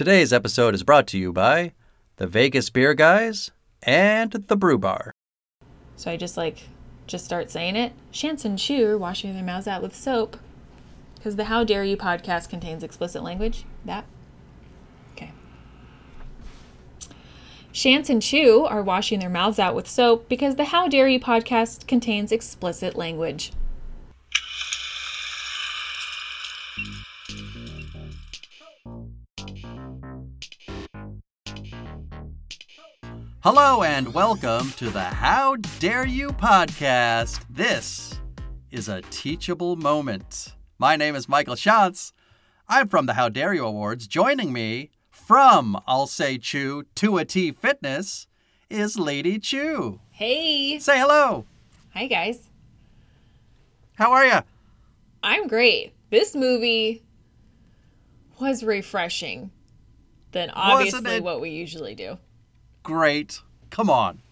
Today's episode is brought to you by the Vegas Beer Guys and the Brew Bar. So I just like, just start saying it. Shantz and Chu are washing their mouths out with soap because the How Dare You podcast contains explicit language. That. Okay. Shantz and Chu are washing their mouths out with soap because the How Dare You podcast contains explicit language. Hello and welcome to the How Dare You podcast. This is a teachable moment. My name is Michael Shantz. I'm from the How Dare You Awards. Joining me from I'll Say Chew to a T Fitness is Lady Chu. Hey. Say hello. Hi, guys. How are you? I'm great. This movie was refreshing than obviously what we usually do. Great. Come on.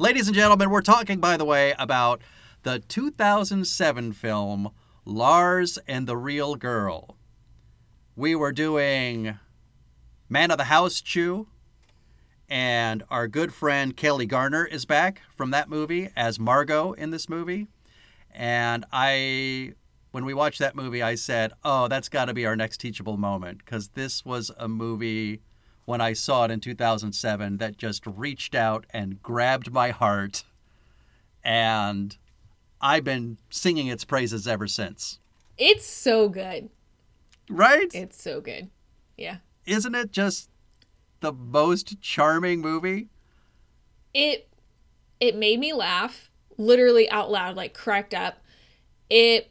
Ladies and gentlemen, we're talking, by the way, about the 2007 film Lars and the Real Girl. We were doing Man of the House Chu, and our good friend Kelli Garner is back from that movie as Margot in this movie. And I, when we watched that movie, I said, oh, that's got to be our next teachable moment because this was a movie when I saw it in 2007 that just reached out and grabbed my heart. And I've been singing its praises ever since. It's so good. Right? It's so good. Yeah. Isn't it just the most charming movie? It it made me laugh literally out loud like cracked up. It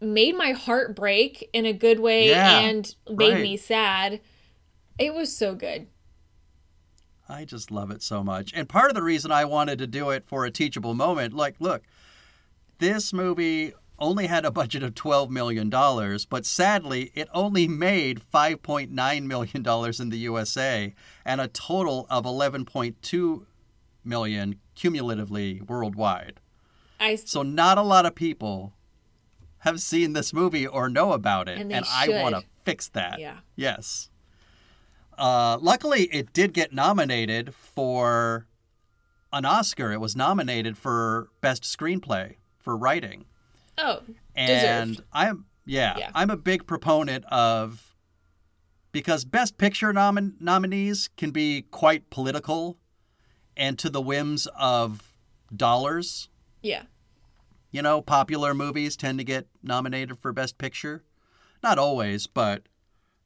made my heart break in a good way Yeah, and made right. me sad. It was so good. I just love it so much. And part of the reason I wanted to do it for a teachable moment, like, look, this movie only had a budget of $12 million, but sadly, it only made $5.9 million in the USA and a total of 11.2 million cumulatively worldwide. I So not a lot of people have seen this movie or know about it, And they I want to fix that. Yeah. Yes. Uh, luckily, it did get nominated for an Oscar. It was nominated for best screenplay for writing, oh, and deserved. I'm yeah, Yeah. I'm a big proponent of because best picture nomin- nominees can be quite political and to the whims of dollars. Yeah. You know, popular movies tend to get nominated for Best Picture. Not always, but,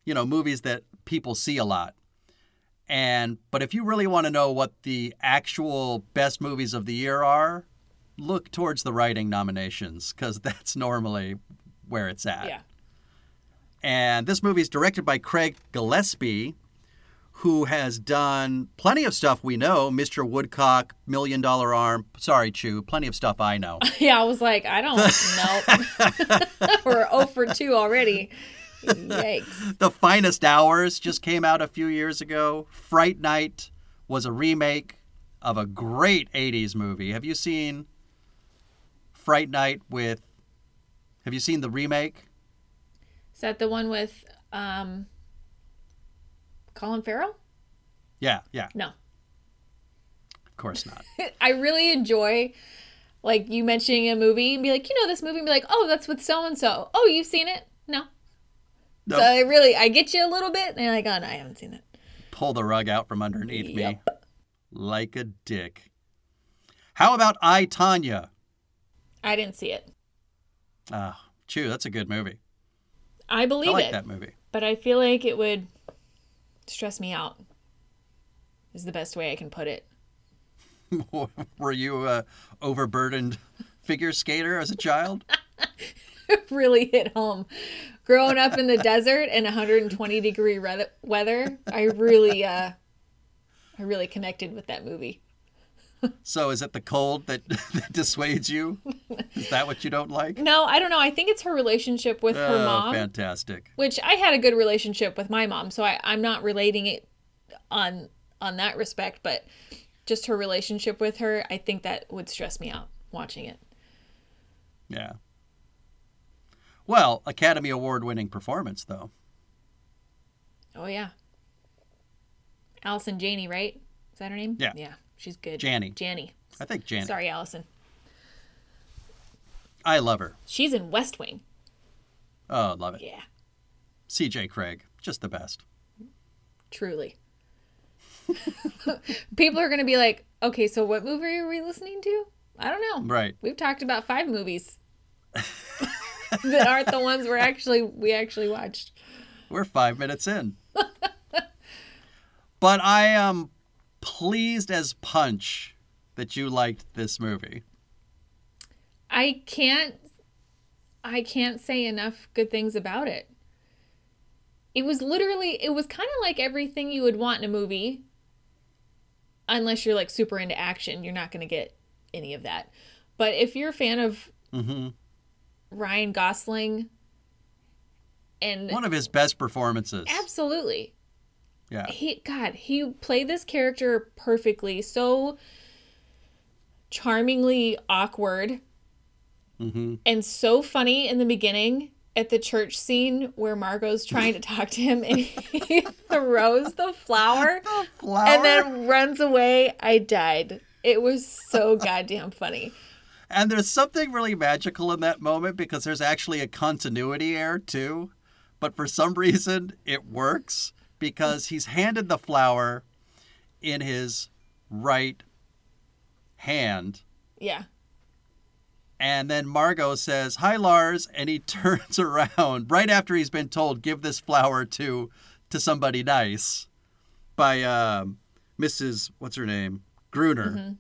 you know, movies that people see a lot. And, but if you really want to know what the actual best movies of the year are, look towards the writing nominations, because that's normally where it's at. Yeah. And this movie is directed by Craig Gillespie, who has done plenty of stuff we know Mr. Woodcock, Million Dollar Arm. Sorry, Chu, plenty of stuff I know. Yeah, I was like, I don't know. We're 0 for 2 already. Yikes. The Finest Hours just came out a few years ago. Fright Night was a remake of a great 80s movie. Have you seen Fright Night with Have you seen the remake? Is that the one with um Colin Farrell? Yeah, yeah, No. of course not. I really enjoy like you mentioning a movie and be like, you know this movie and be like, oh, that's with so and so. Oh, you've seen it? No. No. So I really I get you a little bit and you're like, oh no, I haven't seen it. Pull the rug out from underneath me like a dick. How about I Tonya? I didn't see it. Ah, Chu, that's a good movie. I believe it. I like it. that movie. But I feel like it would stress me out. Is the best way I can put it. Were you a overburdened figure skater as a child? really hit home. Growing up in the desert in 120 degree re- weather, I really, uh, I really connected with that movie. So is it the cold that, that dissuades you? Is that what you don't like? No, I don't know. I think it's her relationship with her oh, mom, fantastic. which I had a good relationship with my mom, so I, I'm not relating it on on that respect, but just her relationship with her, I think that would stress me out watching it. Yeah. Well, Academy Award winning performance, though. Oh yeah. Allison Janney, right? Is that her name? Yeah. Yeah, she's good. Janney. Janney. I think Janet. Sorry, Allison. I love her. She's in West Wing. Oh, love it. Yeah, CJ Craig, just the best. truly. People are gonna be like, okay, so what movie are we listening to? I don't know. Right. We've talked about five movies that aren't the ones we're actually we actually watched. We're five minutes in. but I am pleased as punch that you liked this movie. I can't I can't say enough good things about it. It was literally it was kind of like everything you would want in a movie. Unless you're like super into action, you're not going to get any of that. But if you're a fan of hmm Ryan Gosling and One of his best performances. absolutely Yeah. he god he played this character perfectly so charmingly awkward hmm and so funny in the beginning at the church scene where Margot's trying to talk to him and he throws the flower Flower. and then runs away. I died. It was so goddamn funny. And there's something really magical in that moment because there's actually a continuity error too. But for some reason, it works because he's handed the flower in his right hand. Yeah. And then Margot says, Hi, Lars. And he turns around right after he's been told, Give this flower to, to somebody nice by um, Mrs. What's her name? Gruner.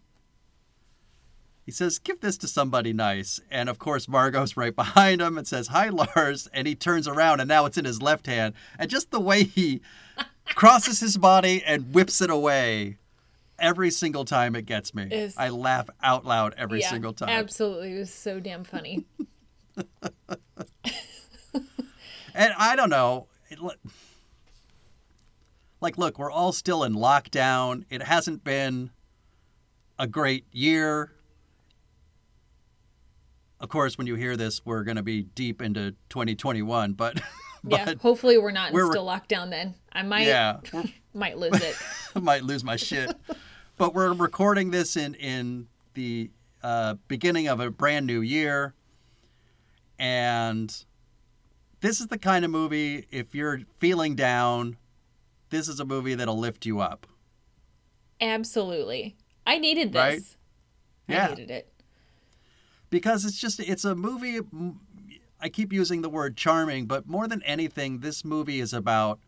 He says, Give this to somebody nice. And of course, Margot's right behind him and says, Hi, Lars. And he turns around and now it's in his left hand. And just the way he crosses his body and whips it away every single time it gets me. Is- I laugh out loud every yeah, single time. Absolutely. It was so damn funny. And I don't know. It, like, look, we're all still in lockdown. It hasn't been a great year. Of course, when you hear this, we're going to be deep into 2021. But, yeah. Hopefully we're not in we're- still locked down then. I might yeah, might lose it. Might lose my shit. But we're recording this in in the uh, beginning of a brand new year, and this is the kind of movie. If you're feeling down, this is a movie that'll lift you up. Absolutely. I needed this. Right? Yeah. I needed it. Because it's just it's a movie i keep using the word charming but more than anything this movie is about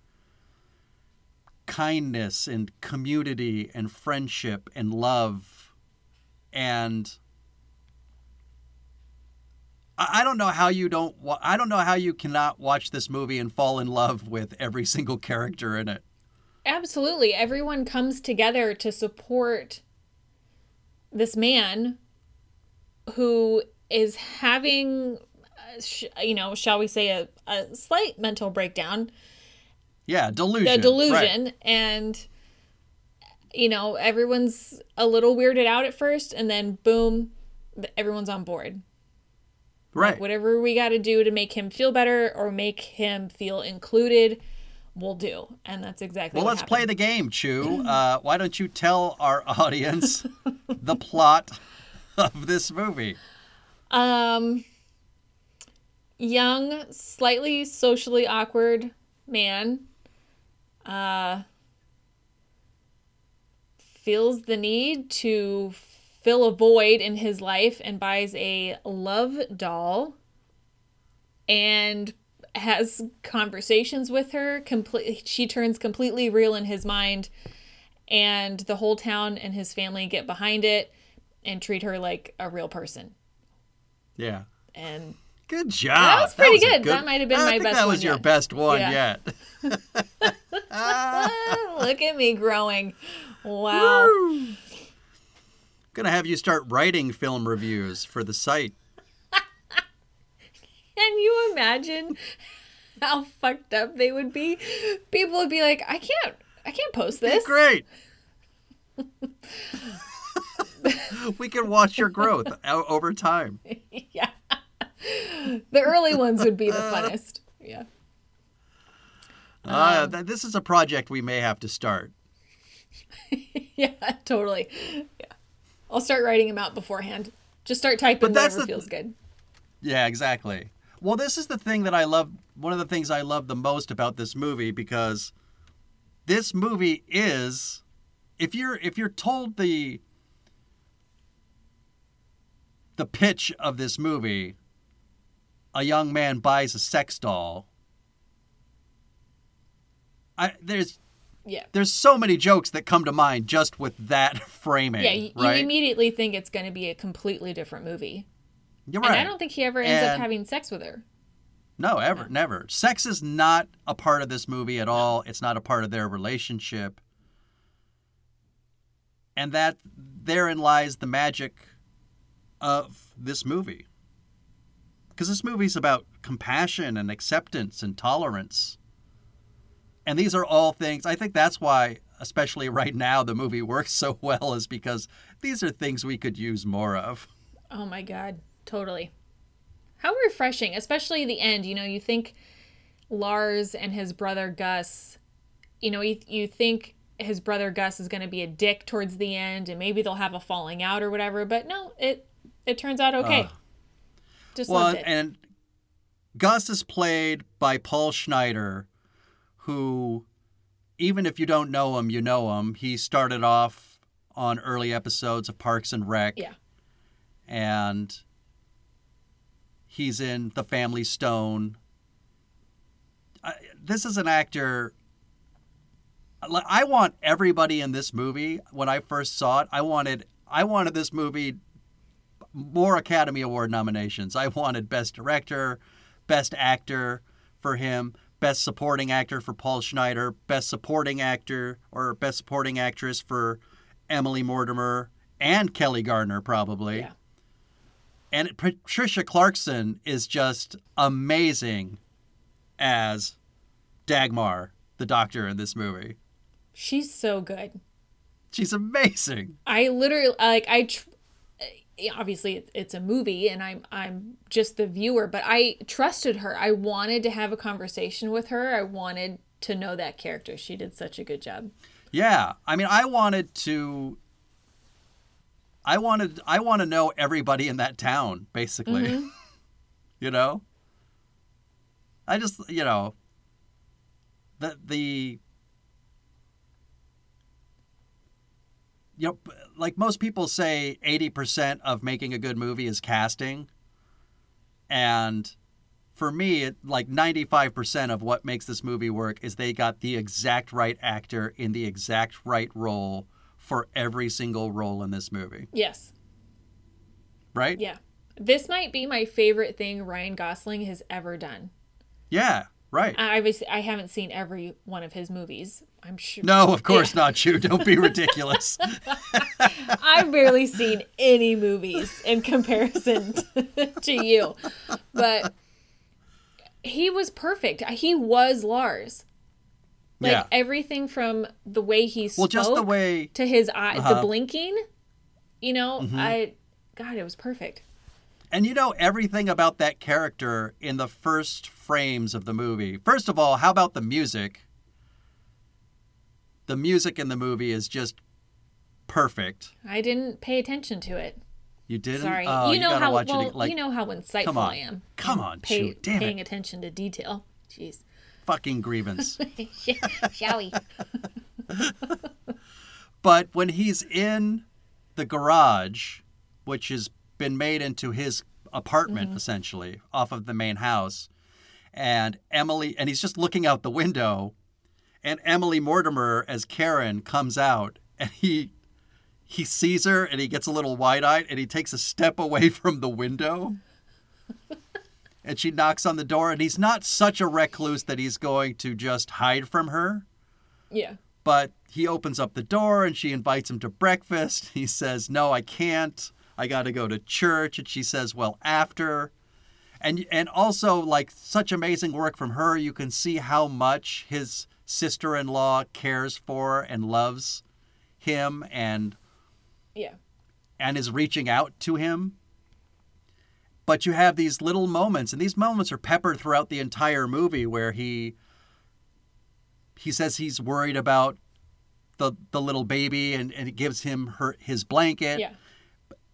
kindness and community and friendship and love and i don't know how you don't i don't know how you cannot watch this movie and fall in love with every single character in it Absolutely. Everyone comes together to support this man who is having, uh, you know, shall we say, a, a slight mental breakdown, yeah delusion a right. delusion. And, you know, everyone's a little weirded out at first, and then boom, everyone's on board. right Whatever we got to do to make him feel better or make him feel included, we'll do. And that's exactly Well, let's play the game, Chu. Uh, why don't you tell our audience the plot of this movie? Um, young, slightly socially awkward man, uh, feels the need to fill a void in his life and buys a love doll and has conversations with her complete she turns completely real in his mind and the whole town and his family get behind it and treat her like a real person Yeah. and Good job. That was pretty a good. That might have been I my think best that was your yet. best one Yeah. yet. look at me growing wow Woo. Gonna have you start writing film reviews for the site. can you imagine how fucked up they would be people would be like i can't i can't post this Great. we can watch your growth over time. yeah the early ones would be the funnest yeah Uh, Um, th- this is a project we may have to start. yeah, totally. Yeah. I'll start writing them out beforehand. Just start typing But that's whatever the- feels good. Yeah, exactly. Well, this is the thing that I love. One of the things I love the most about this movie because this movie is, if you're if you're told the the pitch of this movie, a young man buys a sex doll. I there's Yeah. there's so many jokes that come to mind just with that framing. Yeah, you, right? you immediately think it's going to be a completely different movie. You're And right. I don't think he ever ends up having sex with her. No, ever, never. Sex is not a part of this movie at all. It's not a part of their relationship. And that therein lies the magic of this movie. Because this movie's about compassion and acceptance and tolerance. And these are all things, I think that's why, especially right now, the movie works so well, is because these are things we could use more of. Oh my god, totally. How refreshing, especially the end. You know, you think Lars and his brother Gus, you know, you, you think his brother Gus is going to be a dick towards the end and maybe they'll have a falling out or whatever, but no, it it turns out okay. Ugh. Just Well, and Gus is played by Paul Schneider, who, even if you don't know him, you know him. He started off on early episodes of Parks and Rec. Yeah. And he's in The Family Stone. I, this is an actor. I want everybody in this movie. When I first saw it, I wanted I wanted this movie more Academy Award nominations. I wanted Best Director, Best Actor for him, Best Supporting Actor for Paul Schneider, Best Supporting Actor or Best Supporting Actress for Emily Mortimer and Kelli Garner, probably. Yeah. And Patricia Clarkson is just amazing as Dagmar, the doctor in this movie. She's so good. She's amazing. I literally like I tr- obviously it's a movie and I'm I'm just the viewer, but I trusted her. I wanted to have a conversation with her. I wanted to know that character. She did such a good job. Yeah, I mean, I wanted to. I wanted. I want to know everybody in that town, basically. Mm-hmm. you know. I just, you know. The the. You know, like most people say, eighty percent of making a good movie is casting. And for me, it, like 95% of what makes this movie work is they got the exact right actor in the exact right role for every single role in this movie, Yes. right? Yeah. This might be my favorite thing Ryan Gosling has ever done. Yeah, right. I obviously I haven't seen every one of his movies. I'm sure No, of course not you. Don't be ridiculous. I've barely seen any movies in comparison to, you. But he was perfect. He was Lars. Like yeah. everything from the way he spoke Well, just the way to his eye, the Uh-huh. blinking, you know, Mm-hmm. I God, it was perfect. And you know everything about that character in the first frames of the movie. First of all, how about the music? The music in the movie is just perfect. I didn't pay attention to it. You didn't? Sorry. Oh, you know gotta how well, it. Like, you know how insightful come on. I am. Come on, pay, shoot, damn it. paying attention to detail. Jeez. fucking grievance. Shall we? But when he's in the garage, which has been made into his apartment mm-hmm. essentially off of the main house, and Emily, and he's just looking out the window, and Emily Mortimer as Karen comes out, and he he sees her, and he gets a little wide eyed, and he takes a step away from the window. And she knocks on the door, and he's not such a recluse that he's going to just hide from her Yeah. but he opens up the door and she invites him to breakfast. He says, "No, I can't. I got to go to church." And she says, "Well, after." And and also like such amazing work from her. You can see how much his sister-in-law cares for and loves him and Yeah. and is reaching out to him. But you have these little moments, and these moments are peppered throughout the entire movie where he he says he's worried about the the little baby and, and it gives him her his blanket Yeah.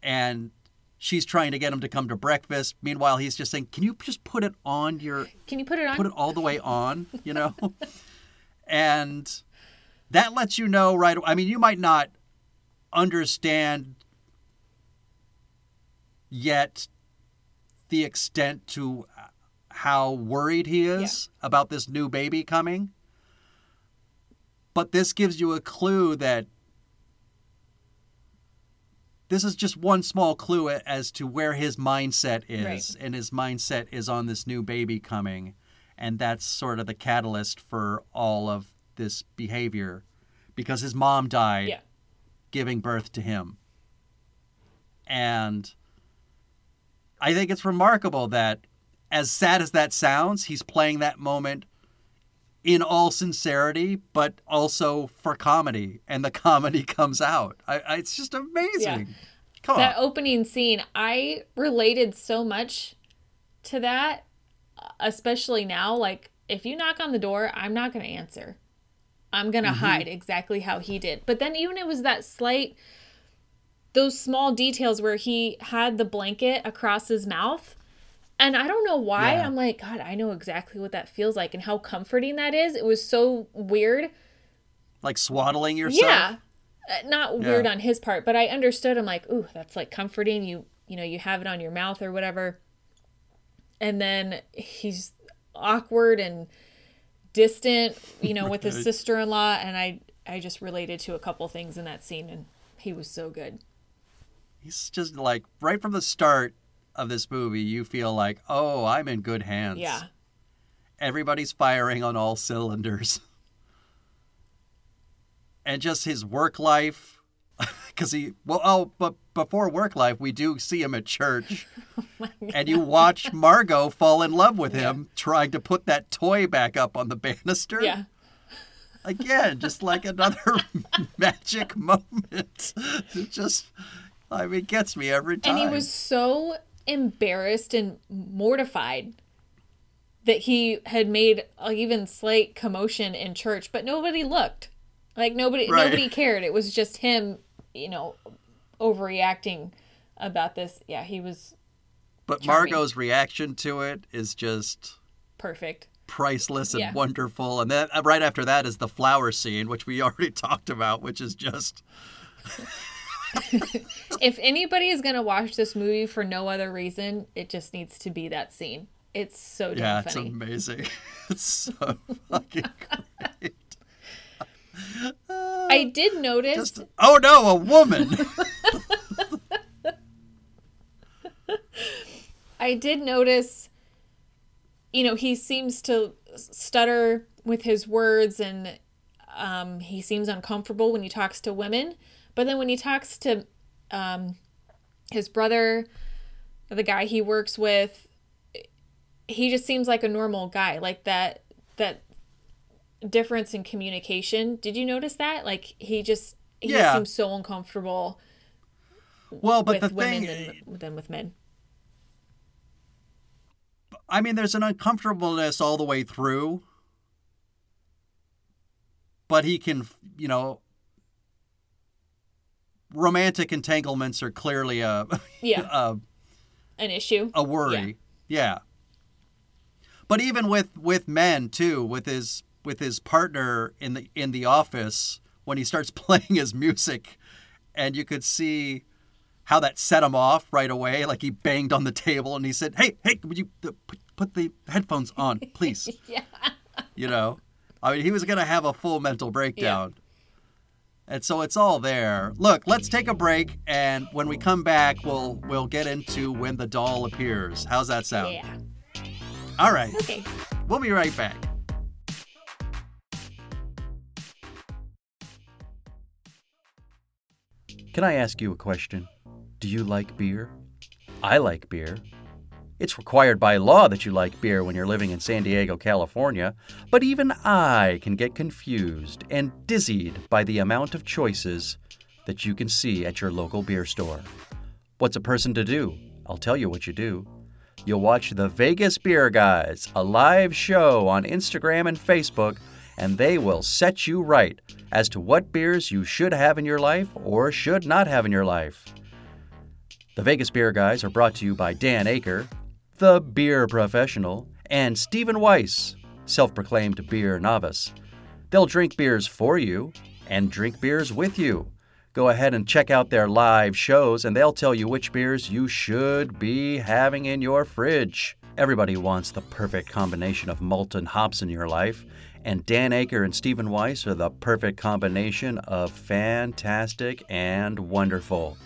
And she's trying to get him to come to breakfast. Meanwhile, he's just saying, "Can you just put it on your Can you put it on? put it all the way on?" You know, and that lets you know right. I mean, you might not understand yet the extent to how worried he is about this new baby coming. But this gives you a clue that this is just one small clue as to where his mindset is. Right. And his mindset is on this new baby coming. And that's sort of the catalyst for all of this behavior because his mom died Yeah. giving birth to him. And I think it's remarkable that, as sad as that sounds, he's playing that moment in all sincerity, but also for comedy, and the comedy comes out. I, I, it's just amazing. Yeah. Come that on. opening scene, I related so much to that, uh, especially now. Like, if you knock on the door, I'm not going to answer. I'm going to mm-hmm. hide exactly how he did. But then, even it was that slight, those small details where he had the blanket across his mouth. And I don't know why. Yeah. I'm like, God, I know exactly what that feels like and how comforting that is. It was so weird. Like swaddling yourself. Yeah. Uh, Not weird Yeah. on his part, but I understood. I'm like, ooh, that's like comforting. You, you know, you have it on your mouth or whatever. And then he's awkward and distant, you know, with his sister-in-law. And I, I just related to a couple things in that scene, and he was so good. He's just like, right from the start of this movie, you feel like, oh, I'm in good hands. Yeah. everybody's firing on all cylinders. And just his work life, because he, well, oh, but before work life, we do see him at church. Oh and you watch Margot fall in love with him, trying to put that toy back up on the banister. Yeah. Again, just like another magic moment. It just, I mean, gets me every time. And he was so embarrassed and mortified that he had made a even slight commotion in church, but nobody looked. Like nobody Right. nobody cared. It was just him, you know, overreacting about this. Yeah, he was But charming. Margot's reaction to it is just perfect. priceless and Yeah. wonderful. And then uh, right after that is the flower scene, which we already talked about, which is just If anybody is going to watch this movie for no other reason, it just needs to be that scene. It's so damn yeah, it's funny. amazing. it's so fucking great. I did notice Just oh no, a woman. I did notice, you know, he seems to stutter with his words and um, he seems uncomfortable when he talks to women. But then when he talks to um, his brother, the guy he works with, he just seems like a normal guy. Like that, that difference in communication. Did you notice that? Like he just, he Yeah. seems so uncomfortable well, but with the women thing, than, than with men. I mean, there's an uncomfortableness all the way through, but he can, you know, romantic entanglements are clearly a Yeah, a, an issue. a worry. Yeah. But even with with men too, with his with his partner in the in the office when he starts playing his music, and you could see how that set him off right away. Like he banged on the table and he said, "Hey, hey, would you put, put the headphones on, please?" Yeah. you know, I mean, he was gonna have a full mental breakdown. And so it's all there. Look, let's take a break, and when we come back, we'll we'll get into when the doll appears. How's that sound? Yeah. All right, Okay. we'll be right back. Can I ask you a question? Do you like beer? I like beer. It's required by law that you like beer when you're living in San Diego, California, but even I can get confused and dizzied by the amount of choices that you can see at your local beer store. What's a person to do? I'll tell you what you do. You'll watch the Vegas Beer Guys, a live show on Instagram and Facebook, and they will set you right as to what beers you should have in your life or should not have in your life. The Vegas Beer Guys are brought to you by Dan Aker, the beer professional, and Stephen Weiss, self proclaimed beer novice. They'll drink beers for you and drink beers with you. Go ahead and check out their live shows, and they'll tell you which beers you should be having in your fridge. Everybody wants the perfect combination of malt and hops in your life, and Dan Aker and Stephen Weiss are the perfect combination of fantastic and wonderful.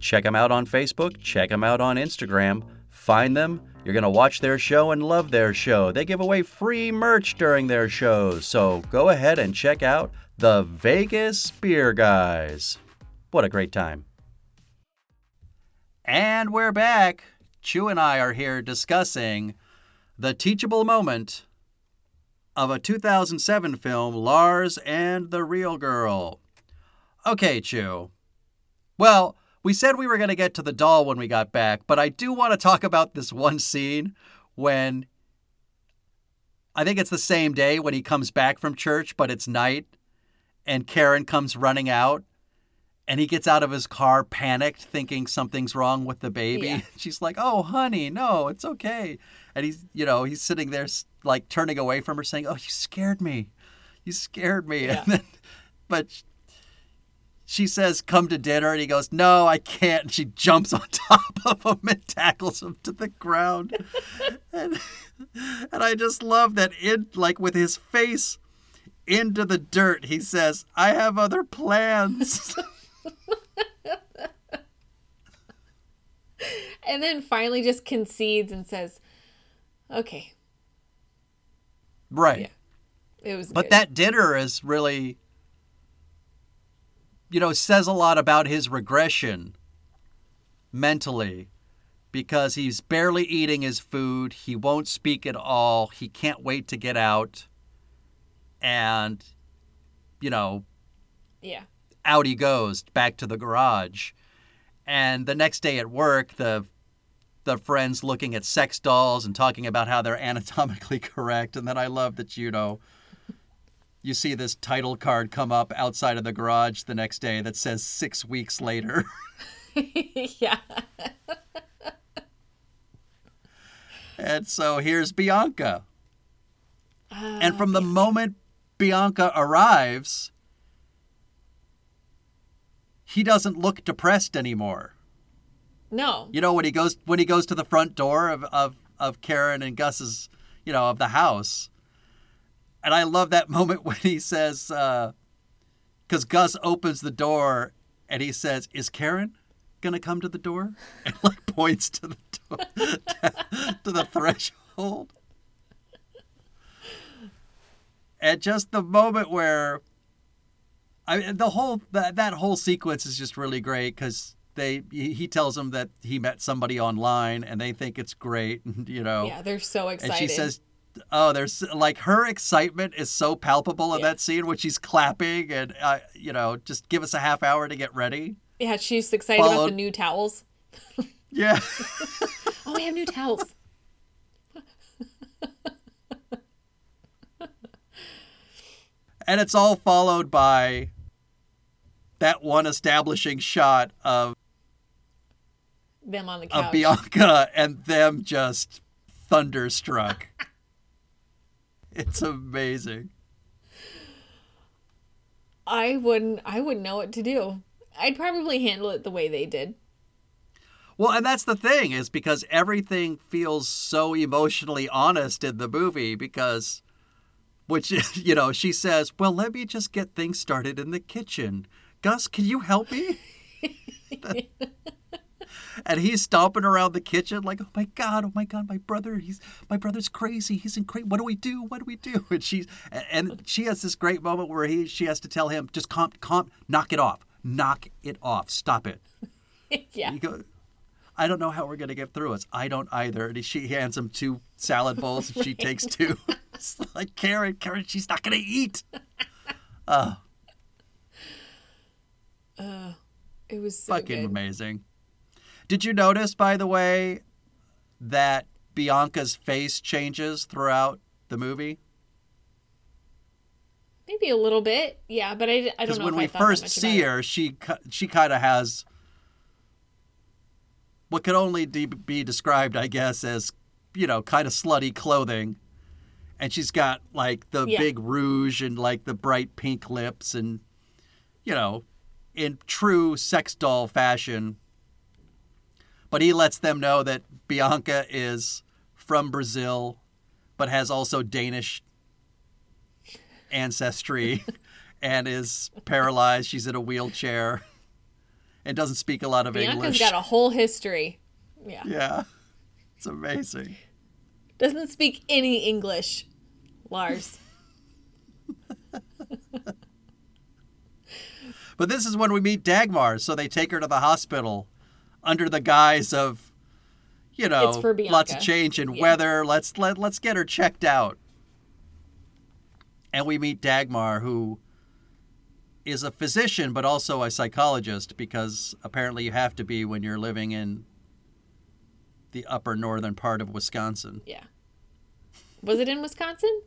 Check them out on Facebook, check them out on Instagram. Find them. You're going to watch their show and love their show. They give away free merch during their shows. So go ahead and check out the Vegas Beer Guys. What a great time. And we're back. Chu and I are here discussing the teachable moment of a 2007 film, Lars and the Real Girl. Okay, Chu. Well, we said we were going to get to the doll when we got back, but I do want to talk about this one scene when I think it's the same day when he comes back from church, but it's night and Karen comes running out and he gets out of his car panicked thinking something's wrong with the baby. Yeah. She's like, "Oh, honey, no, it's okay." And he's, you know, he's sitting there like turning away from her saying, "Oh, you scared me. You scared me." Yeah. And then but she says, "Come to dinner," and he goes, "No, I can't." And she jumps on top of him and tackles him to the ground. and, and I just love that in like with his face into the dirt, he says, "I have other plans." And then finally just concedes and says, okay, right. Yeah. it was But good. that dinner is really, you know, says a lot about his regression mentally because he's barely eating his food. He won't speak at all. He can't wait to get out. And, you know, Yeah. out he goes back to the garage. And the next day at work, the the friends looking at sex dolls and talking about how they're anatomically correct. And then I love that you know you see this title card come up outside of the garage the next day that says six weeks later. yeah. and so here's Bianca. Oh, and from the moment Bianca arrives, he doesn't look depressed anymore. No. You know when he goes when he goes to the front door of of, of Karen and Gus's, you know, of the house. And I love that moment when he says, uh, because Gus opens the door and he says, "Is Karen gonna come to the door?" And like points to the door, to the threshold. And just the moment where, I mean, the whole that that whole sequence is just really great because they he he tells them that he met somebody online and they think it's great, and, you know. Yeah, they're so excited. And she says, "Oh, there's like her excitement is so palpable in Yeah. that scene when she's clapping and uh, you know, just give us a half hour to get ready." yeah, she's excited about the new towels. Yeah. Oh, we have new towels. and it's all followed by that one establishing shot of Them on the couch. of Bianca and them just thunderstruck. it's amazing. I wouldn't. I wouldn't know what to do. I'd probably handle it the way they did. Well, and that's the thing is because everything feels so emotionally honest in the movie because which you know, she says, "Well, let me just get things started in the kitchen. Gus, can you help me?" and he's stomping around the kitchen like, "Oh my god, oh my god, my brother, he's my brother's crazy. He's in crazy. What do we do? What do we do?" And she's and she has this great moment where he she has to tell him, "Just calm, calm, knock it off. Knock it off. Stop it." yeah. Go, I don't know how we're gonna get through this. I don't either. And she hands him two salad bowls, and she takes two. it's like Karen, Karen, she's not gonna eat. Oh, It was so fucking good. amazing. Did you notice, by the way, that Bianca's face changes throughout the movie? maybe a little bit. Yeah, but I, I don't Because know when we I first see it. her, she she kind of has what could only de- be described, I guess, as you know, kind of slutty clothing, and she's got like the Yeah. big rouge and like the bright pink lips, and you know, in true sex doll fashion. But he lets them know that Bianca is from Brazil, but has also Danish ancestry and is paralyzed. She's in a wheelchair and doesn't speak a lot of Bianca's English. Bianca's got a whole history. Yeah. yeah, it's amazing. Doesn't speak any English, Lars. But this is when we meet Dagmar, so they take her to the hospital under the guise of, you know, lots of change in Yeah. weather. Let's let let's get her checked out. And we meet Dagmar, who is a physician but also a psychologist, because apparently you have to be when you're living in the upper northern part of Wisconsin. Yeah. Was it in Wisconsin?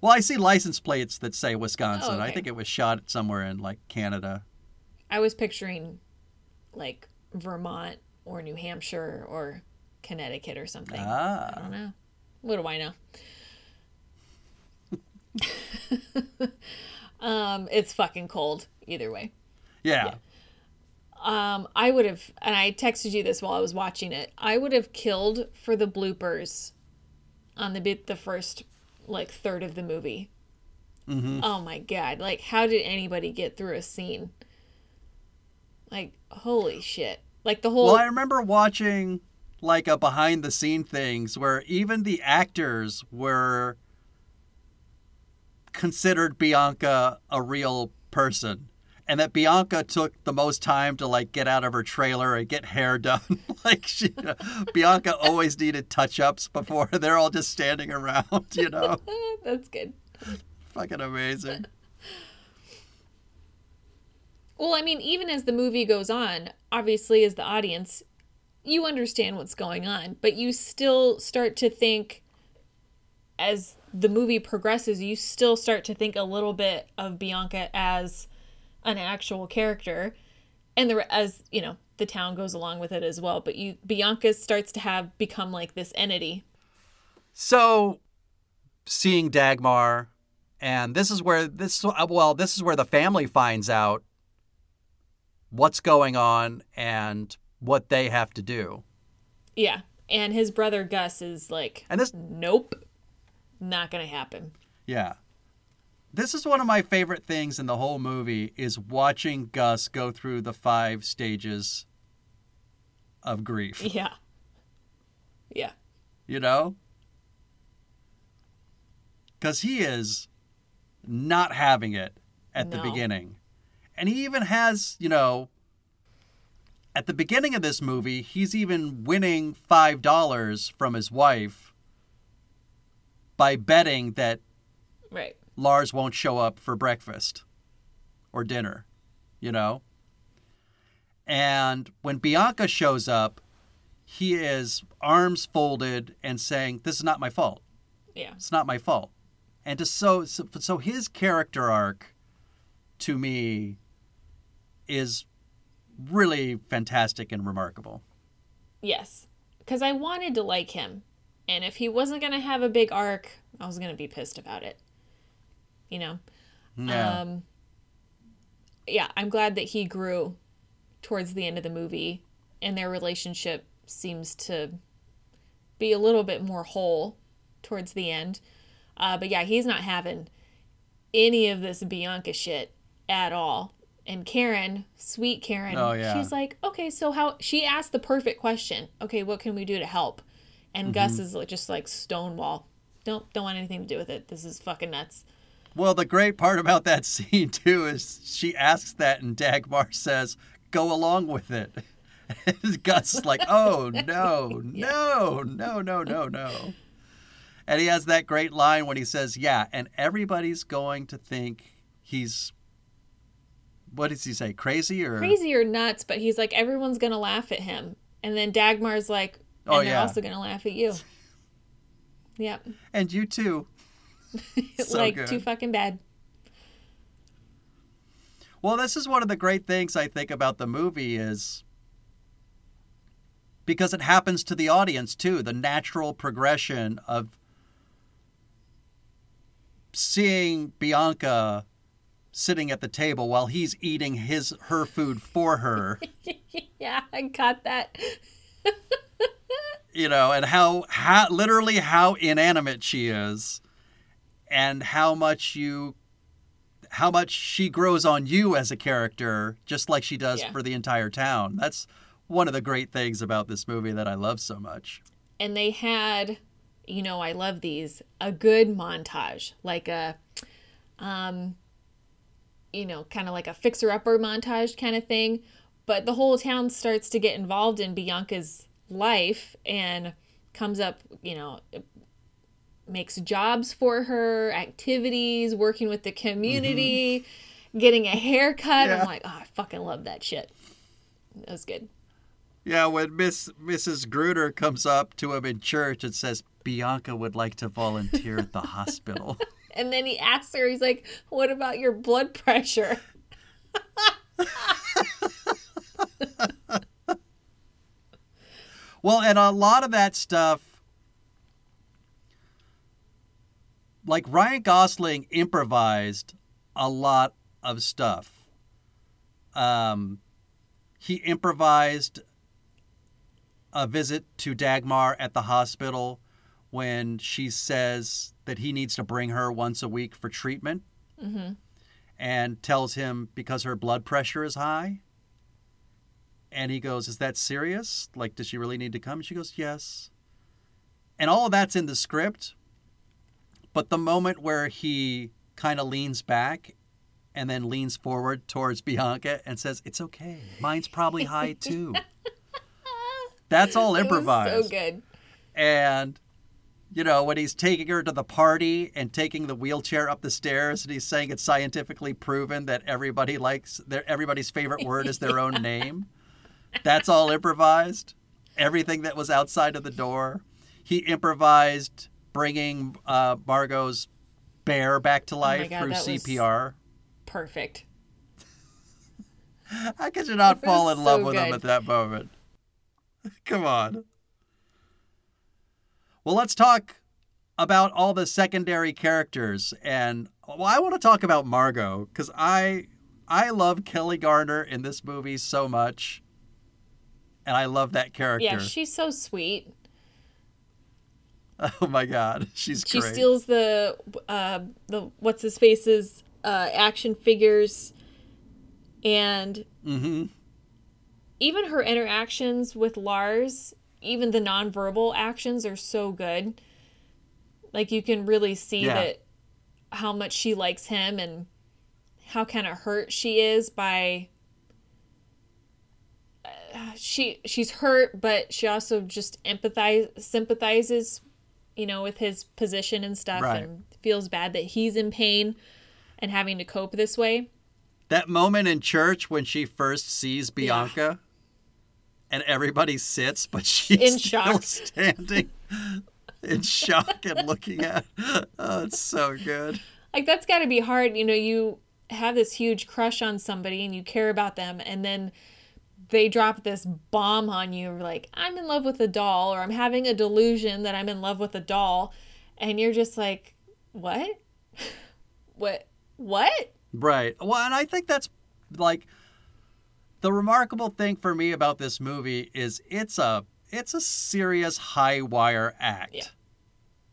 Well, I see license plates that say Wisconsin. Oh, I okay. think it was shot somewhere in like Canada. I was picturing like Vermont or New Hampshire or Connecticut or something. I Ah. don't know. What do I know? um, it's fucking cold either way. Yeah. Um, I would have, and I texted you this while I was watching it. I would have killed for the bloopers on the bit the first like third of the movie. Mhm. Oh my god! Like, how did anybody get through a scene? Like, holy shit! Like the whole Well, I remember watching like a behind the scene things where even the actors were considered Bianca a real person. And that Bianca took the most time to like get out of her trailer and get hair done. like she, Bianca always needed touch ups before they're all just standing around, you know? that's good. Fucking amazing. Well, I mean, even as the movie goes on, obviously, as the audience, you understand what's going on, but you still start to think, as the movie progresses, you still start to think a little bit of Bianca as an actual character, and the as you know the town goes along with it as well. But you Bianca starts to have become like this entity. So, seeing Dagmar, and this is where this well, this is where the family finds out what's going on and what they have to do. Yeah, and his brother Gus is like, And this, nope, not gonna happen. yeah, this is one of my favorite things in the whole movie is watching Gus go through the five stages of grief. Yeah, yeah. you know? Because he is not having it at the beginning. And he even has, you know, at the beginning of this movie, he's even winning $5 from his wife by betting that Right. Lars won't show up for breakfast or dinner, you know? And when Bianca shows up, he is arms folded and saying, This is not my fault. Yeah. It's not my fault. And to so so, so his character arc to me is really fantastic and remarkable. Yes. Because I wanted to like him. And if he wasn't going to have a big arc, I was going to be pissed about it. You know? Yeah. Um, yeah, I'm glad that he grew towards the end of the movie and their relationship seems to be a little bit more whole towards the end. Uh, but yeah, he's not having any of this Bianca shit at all. And Karen, sweet Karen, Oh, yeah. she's like, okay, so how? She asked the perfect question. Okay, what can we do to help? And Gus Mm-hmm. is just like stonewall. Don't don't want anything to do with it. This is fucking nuts. Well, the great part about that scene too is she asks that and Dagmar says, "Go along with it." And Gus is like, "Oh no, no, no, no, no, no." And he has that great line when he says, "Yeah," and everybody's going to think he's what does he say? Crazy or crazy or nuts, but he's like, everyone's gonna laugh at him. And then Dagmar's like, oh, and Oh, they're yeah. also gonna laugh at you. Yep. And you too. So like good. too fucking bad. Well, this is one of the great things I think about the movie is because it happens to the audience too, the natural progression of seeing Bianca sitting at the table while he's eating his her food for her. yeah, I got that. you know, and how, how literally how inanimate she is and how much you how much she grows on you as a character just like she does Yeah. for the entire town. That's one of the great things about this movie that I love so much. and they had you know i love these a good montage like a um you know kind of like a fixer upper montage kind of thing but the whole town starts to get involved in bianca's life and comes up you know makes jobs for her activities working with the community mm-hmm. getting a haircut Yeah. i'm like oh i fucking love that shit that was good Yeah, when Miss Mrs. Gruner comes up to him in church and says Bianca would like to volunteer at the hospital. And then he asks her, he's like, What about your blood pressure? Well, and a lot of that stuff, like Ryan Gosling improvised a lot of stuff. Um, he improvised a visit to Dagmar at the hospital when she says that he needs to bring her once a week for treatment Mm-hmm. and tells him because her blood pressure is high. And he goes, Is that serious? Like, does she really need to come? And she goes, Yes. And all of that's in the script. But the moment where he kind of leans back and then leans forward towards Bianca and says, It's okay. Mine's probably high too. That's all improvised. so good. And you know, when he's taking her to the party and taking the wheelchair up the stairs, and he's saying it's scientifically proven that everybody likes their everybody's favorite word is their own name. That's all improvised. Everything that was outside of the door, he improvised bringing uh, Margot's bear back to life Oh God, through CPR. Perfect. How could you not fall in love so with him at that moment? Come on. Well, let's talk about all the secondary characters, and well, I want to talk about Margot because I I love Kelli Garner in this movie so much, and I love that character. Yeah, she's so sweet. oh my God, she's She great. steals the uh the what's his face's uh action figures and mm-hmm. even her interactions with Lars, even the nonverbal actions are so good. Like you can really see Yeah. that how much she likes him and how kind of hurt she is by uh, she she's hurt but she also just empathize sympathizes you know with his position and stuff Right. and feels bad that he's in pain and having to cope this way That moment in church when she first sees Bianca and everybody sits, but she's In still shock. standing in shock and looking at. Oh, it's so good. like that's got to be hard you know you have this huge crush on somebody and you care about them and then they drop this bomb on you like i'm in love with a doll or i'm having a delusion that i'm in love with a doll and you're just like what what what Right. Well, and I think that's like the remarkable thing for me about this movie is it's a it's a serious high wire act. Yeah.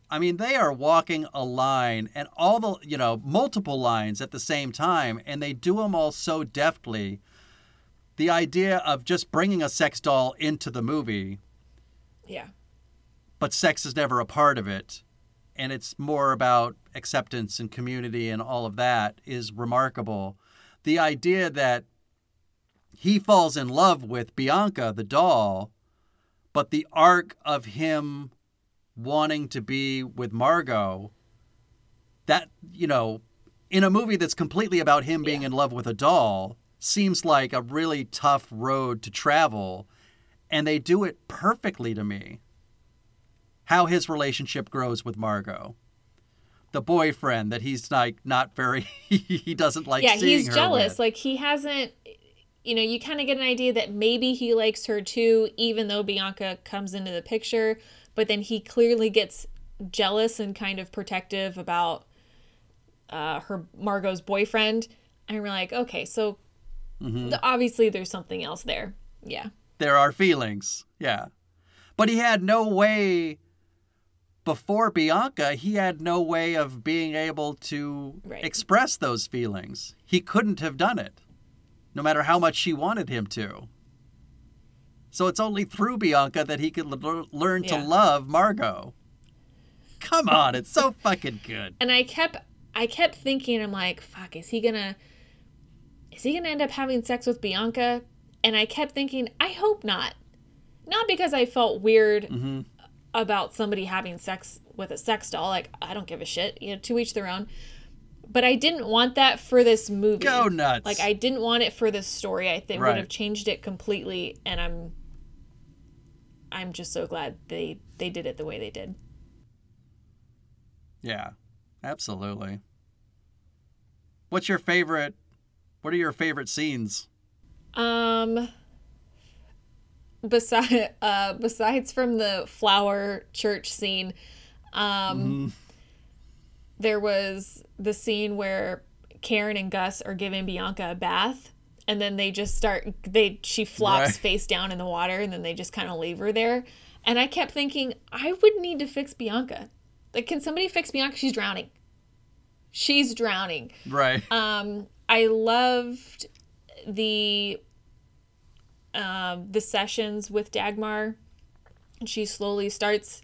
I mean, they are walking a line and all the, you know, multiple lines at the same time, and they do them all so deftly. The idea of just bringing a sex doll into the movie, yeah but sex is never a part of it, and it's more about acceptance and community and all of that is remarkable. The idea that he falls in love with Bianca, the doll, but the arc of him wanting to be with Margot, that, you know, in a movie that's completely about him being Yeah. in love with a doll, seems like a really tough road to travel. And they do it perfectly to me. How his relationship grows with Margot. the boyfriend that he's like not very he doesn't like yeah, he's jealous. with. Like he hasn't you know, you kind of get an idea that maybe he likes her too even though Bianca comes into the picture, but then he clearly gets jealous and kind of protective about uh, her Margot's boyfriend. And we're like, okay, so Mm-hmm. th- obviously there's something else there. Yeah. there are feelings. Yeah. But he had no way before Bianca, he had no way of being able to Right. express those feelings. He couldn't have done it, no matter how much she wanted him to. So it's only through Bianca that he could l- learn Yeah. to love Margot. Come on, it's so fucking good. And I kept I kept thinking, I'm like, fuck, is he gonna is he gonna end up having sex with Bianca? And I kept thinking, I hope not. Not because I felt weird Mm-hmm. about somebody having sex with a sex doll. Like, I don't give a shit. You know, to each their own. But I didn't want that for this movie. Go nuts. Like I didn't want it for this story. I think Right. would have changed it completely and I'm I'm just so glad they they did it the way they did. Yeah, absolutely. What's your favorite? What are your favorite scenes? Um beside uh besides from the flower church scene, um there was the scene where Karen and Gus are giving Bianca a bath and then they just start they she flops Right. face down in the water and then they just kind of leave her there. And I kept thinking I would need to fix Bianca. Like can somebody fix Bianca? She's drowning. She's drowning. Right. Um, I loved the um, the sessions with Dagmar. She slowly starts.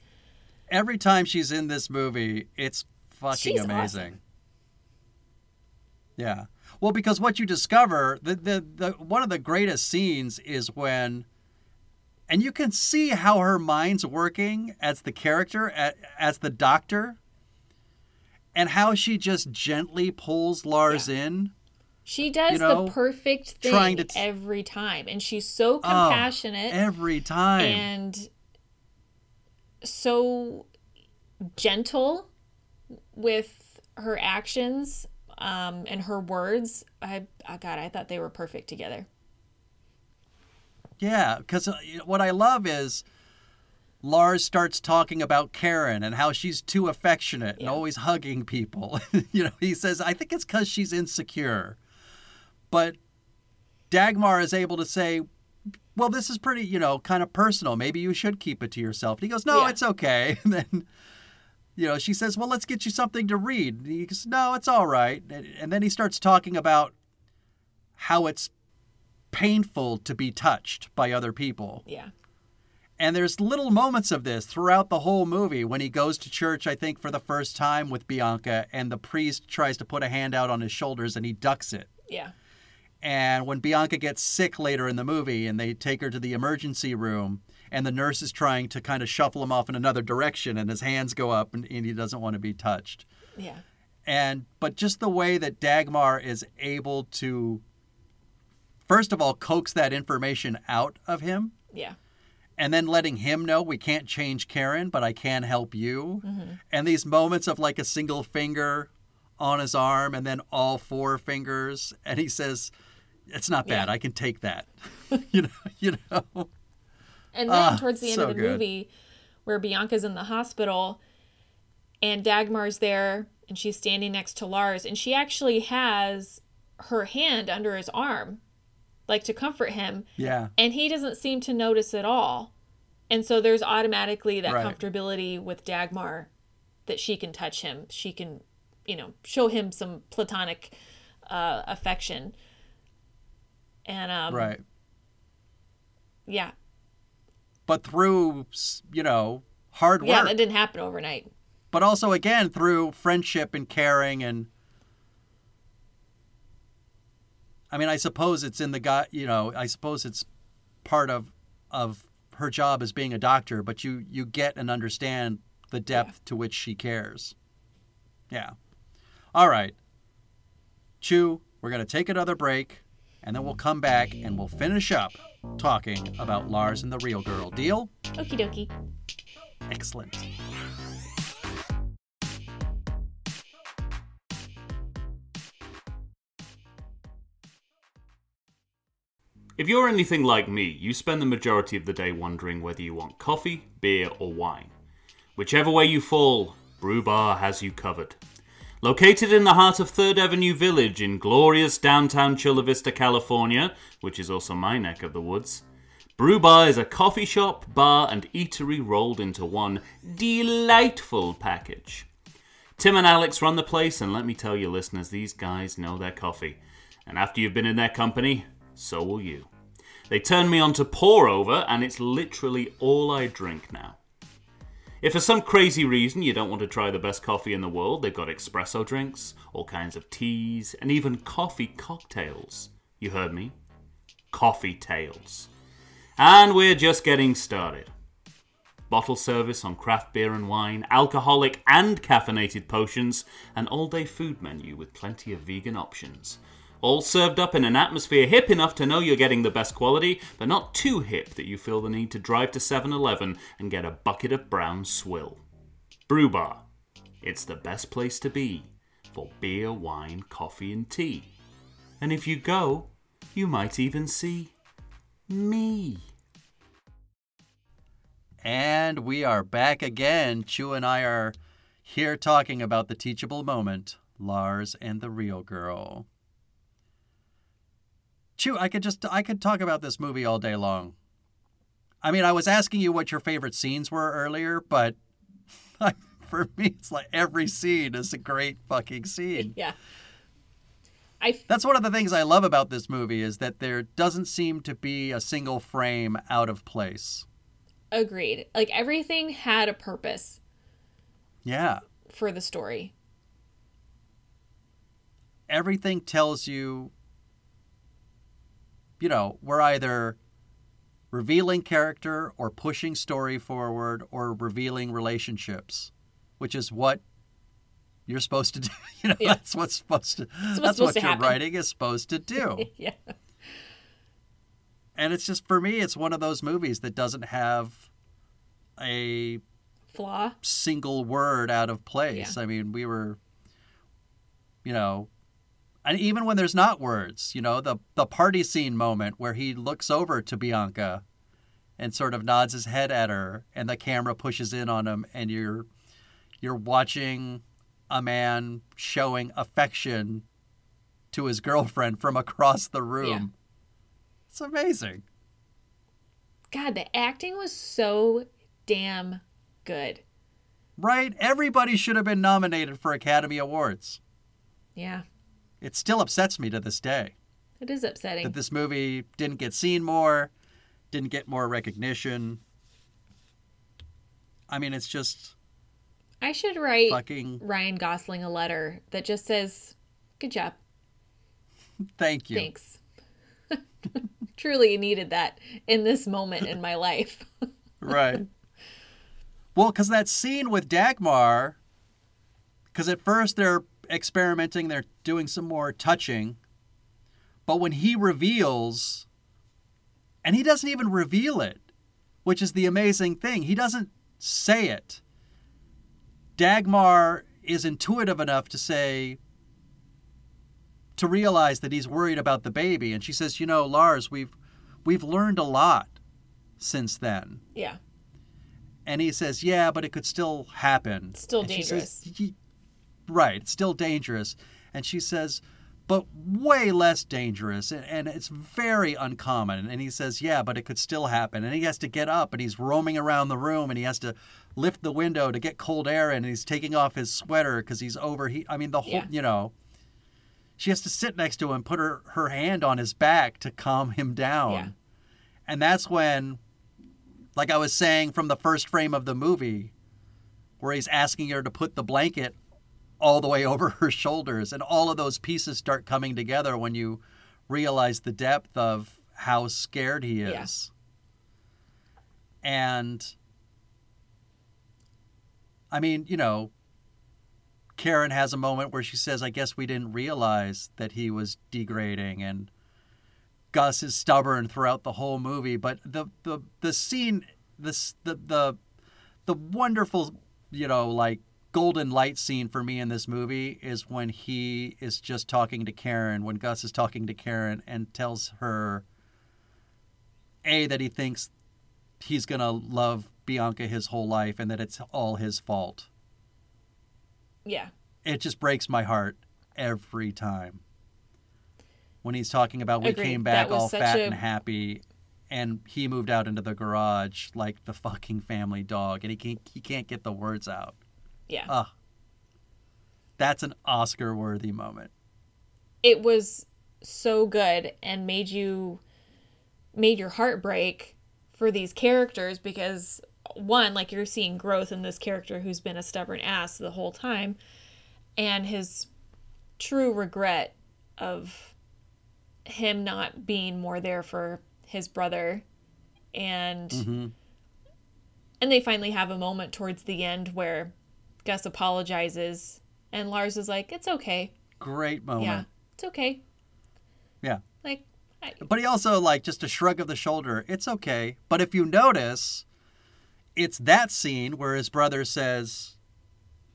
Every time she's in this movie, it's fucking She's amazing. awesome. Yeah. Well, because what you discover, the, the the one of the greatest scenes is when and you can see how her mind's working as the character a- as the doctor and how she just gently pulls Lars in. She does You know, the perfect thing t- every time, and she's so Oh, compassionate every time. and so gentle with her actions um, and her words. I, I God, I thought they were perfect together. Yeah, because what I love is Lars starts talking about Karen and how she's too affectionate and always hugging people. you know, he says, I think it's because she's insecure. But Dagmar is able to say, well, this is pretty, you know, kind of personal. Maybe you should keep it to yourself. And he goes, no, Yeah. it's okay. And then, you know, she says, well, let's get you something to read. And he goes, no, it's all right. And- And then he starts talking about how it's painful to be touched by other people. Yeah. And there's little moments of this throughout the whole movie when he goes to church, I think, for the first time with Bianca, and the priest tries to put a hand out on his shoulders and he ducks it. Yeah. And when Bianca gets sick later in the movie and they take her to the emergency room, and the nurse is trying to kind of shuffle him off in another direction, and his hands go up and, and he doesn't want to be touched. Yeah. And but just the way that Dagmar is able to, first of all, coax that information out of him Yeah. and then letting him know we can't change Karen, but I can help you. Mm-hmm. And these moments of like a single finger on his arm and then all four fingers, and he says, "It's not bad. Yeah. I can take that." you know, you know. And then Ah, towards the end so of the good. movie, where Bianca's in the hospital and Dagmar's there and she's standing next to Lars, and she actually has her hand under his arm, like to comfort him, Yeah, and he doesn't seem to notice at all. And so there's automatically that Right. comfortability with Dagmar that she can touch him. She can, you know, show him some platonic uh, affection. And um, right. yeah, But through you know hard work, yeah, that didn't happen overnight. but also again through friendship and caring and. I mean, I suppose it's in the guy. You know, I suppose it's part of of her job as being a doctor, but you you get and understand the depth to which she cares. Yeah. All right. Chu, we're going to take another break and then we'll come back and we'll finish up talking about Lars and the Real Girl. Deal? Okie dokie. Excellent. If you're anything like me, you spend the majority of the day wondering whether you want coffee, beer, or wine. Whichever way you fall, Brew Bar has you covered. Located in the heart of 3rd Avenue Village in glorious downtown Chula Vista, California, which is also my neck of the woods, Brew Bar is a coffee shop, bar, and eatery rolled into one delightful package. Tim and Alex run the place, and let me tell you, listeners, these guys know their coffee. And after you've been in their company, so will you. They turned me on to pour over, and it's literally all I drink now. If for some crazy reason you don't want to try the best coffee in the world, they've got espresso drinks, all kinds of teas, and even coffee cocktails. You heard me? Coffee tails. And we're just getting started. Bottle service on craft beer and wine, alcoholic and caffeinated potions, an all day food menu with plenty of vegan options. All served up in an atmosphere hip enough to know you're getting the best quality, but not too hip that you feel the need to drive to 7 Eleven and get a bucket of brown swill. Brew Bar. It's the best place to be for beer, wine, coffee, and tea. And if you go, you might even see me. And we are back again. Chu and I are here talking about the teachable moment Lars and the real girl. Chu, I could just I could talk about this movie all day long. I mean, I was asking you what your favorite scenes were earlier, but for me, it's like every scene is a great fucking scene. Yeah. I f- That's one of the things I love about this movie is that there doesn't seem to be a single frame out of place. agreed. Like everything had a purpose Yeah. for the story. everything tells you you know we're either revealing character or pushing story forward or revealing relationships which is what you're supposed to do you know Yeah. that's what's supposed to what's that's supposed what your writing is supposed to do yeah. and it's just for me it's one of those movies that doesn't have a Flaw. single word out of place. Yeah. I mean, we were, you know, and even when there's not words, you know, the the party scene moment where he looks over to Bianca and sort of nods his head at her, and the camera pushes in on him, and you're you're watching a man showing affection to his girlfriend from across the room. Yeah. It's amazing. God, the acting was so damn good. Right? Everybody should have been nominated for Academy Awards. Yeah. It still upsets me to this day. It is upsetting. that this movie didn't get seen more, didn't get more recognition. I mean, it's just I should write fucking Ryan Gosling a letter that just says, "Good job, thank you. thanks." Truly needed that in this moment in my life. Right. Well, because that scene with Dagmar, because at first they're experimenting, they're doing some more touching, but when he reveals, and he doesn't even reveal it, which is the amazing thing, he doesn't say it. Dagmar is intuitive enough to say, to realize that he's worried about the baby, and she says, "You know, Lars, we've we've learned a lot since then." yeah. And he says, "Yeah, but it could still happen. It's still And says, dangerous. "Ye- right, it's still dangerous." And she says, "But way less dangerous, and, it's very uncommon." And he says, "Yeah, but it could still happen." And he has to get up, and he's roaming around the room, and he has to lift the window to get cold air, in and he's taking off his sweater because he's overheat. I mean, the whole, Yeah. you know. She has to sit next to him, put her, her hand on his back to calm him down. Yeah. And that's when, like I was saying from the first frame of the movie, where he's asking her to put the blanket all the way over her shoulders, and all of those pieces start coming together when you realize the depth of how scared he Yeah. is. And I mean, you know, Karen has a moment where she says, I guess we didn't realize that he was degrading and Gus is stubborn throughout the whole movie, but the the the scene this the the the wonderful, you know, like golden light scene for me in this movie is when he is just talking to Karen, when Gus is talking to Karen and tells her a that he thinks he's gonna love Bianca his whole life and that it's all his fault. Yeah. It just breaks my heart every time. When he's talking about we Agreed. came back all fat a- and happy and he moved out into the garage like the fucking family dog and he can't he can't get the words out. Yeah. Ugh. That's an Oscar worthy moment. it was so good and made you made your heart break for these characters because one like you're seeing growth in this character who's been a stubborn ass the whole time and his true regret of him not being more there for his brother and Mhm. and they finally have a moment towards the end where Gus apologizes and Lars is like it's okay Great moment. yeah it's okay Yeah. like I, But he also like just a shrug of the shoulder. It's okay. But if you notice, it's that scene where his brother says,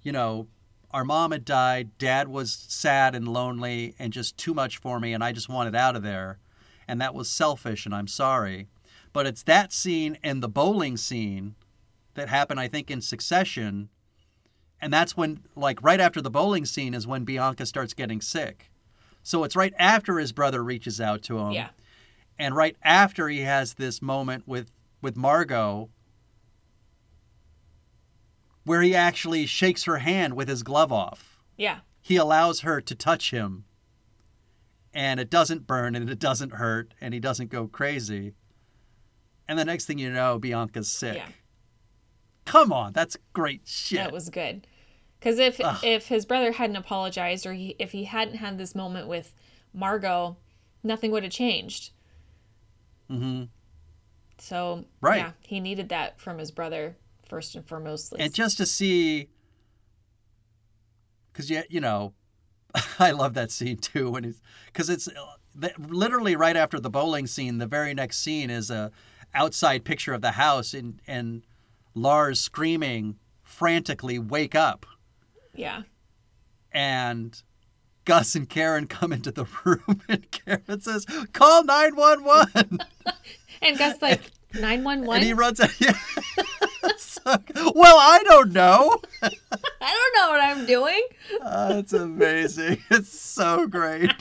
you know, our mom had died, dad was sad and lonely and just too much for me and I just wanted out of there. And that was selfish and I'm sorry. But it's that scene and the bowling scene that happened I think in succession. And that's when like right after the bowling scene is when Bianca starts getting sick. So it's right after his brother reaches out to him yeah and right after he has this moment with with Margot where he actually shakes her hand with his glove off. yeah He allows her to touch him and it doesn't burn and it doesn't hurt and he doesn't go crazy. And the next thing you know, Bianca's sick. Yeah. Come on, that's great shit. that was good because if Ugh. if his brother hadn't apologized or he, if he hadn't had this moment with margot nothing would have changed hmm so Right. yeah he needed that from his brother first and foremost and just to see because you, you know i love that scene too when he's because it's uh, literally right after the bowling scene the very next scene is a outside picture of the house and and lars screaming frantically wake up yeah and gus and karen come into the room and karen says call 911 and gus like 911? and he runs out yeah. Well i don't know i don't know what i'm doing ah, Oh, it's amazing. It's so great.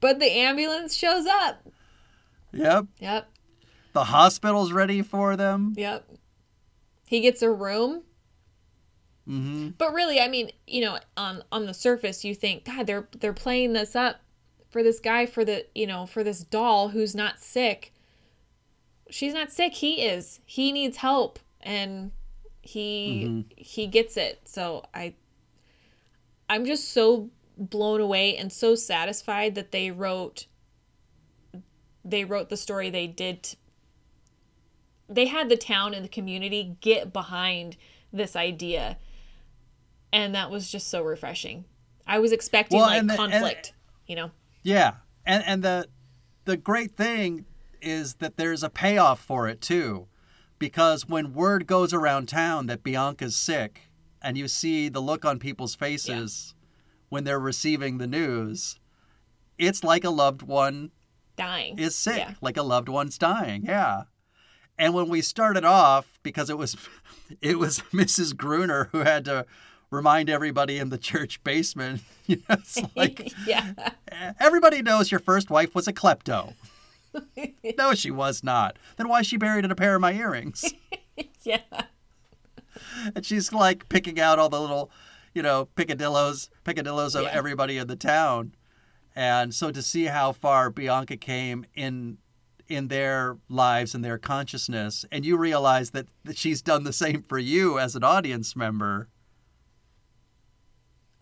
but the ambulance shows up Yep. yep The hospital's ready for them. yep he gets a room hmm But really, I mean, you know, on on the surface, you think, God, they're they're playing this up for this guy for the you know for this doll who's not sick. She's not sick. He is. He needs help, and he he gets it. So I, I'm just so blown away and so satisfied that they wrote. They wrote the story they did. they had the town and the community get behind this idea and that was just so refreshing. I was expecting Well, like and the- and- conflict, you know. Yeah. And and the the great thing is that there's a payoff for it too. Because when word goes around town that Bianca's sick and you see the look on people's faces when they're receiving the news, it's like a loved one Dying. is sick, Yeah. like a loved one's dying. Yeah. And when we started off, because it was it was Mrs. Gruner who had to remind everybody in the church basement, you know, it's like yeah. everybody knows your first wife was a klepto. no, she was not. Then why is she buried in a pair of my earrings? Yeah. and she's like picking out all the little, you know, picadillos, picadillos of Yeah. everybody in the town. And so to see how far Bianca came in in their lives and their consciousness, and you realize that, that she's done the same for you as an audience member.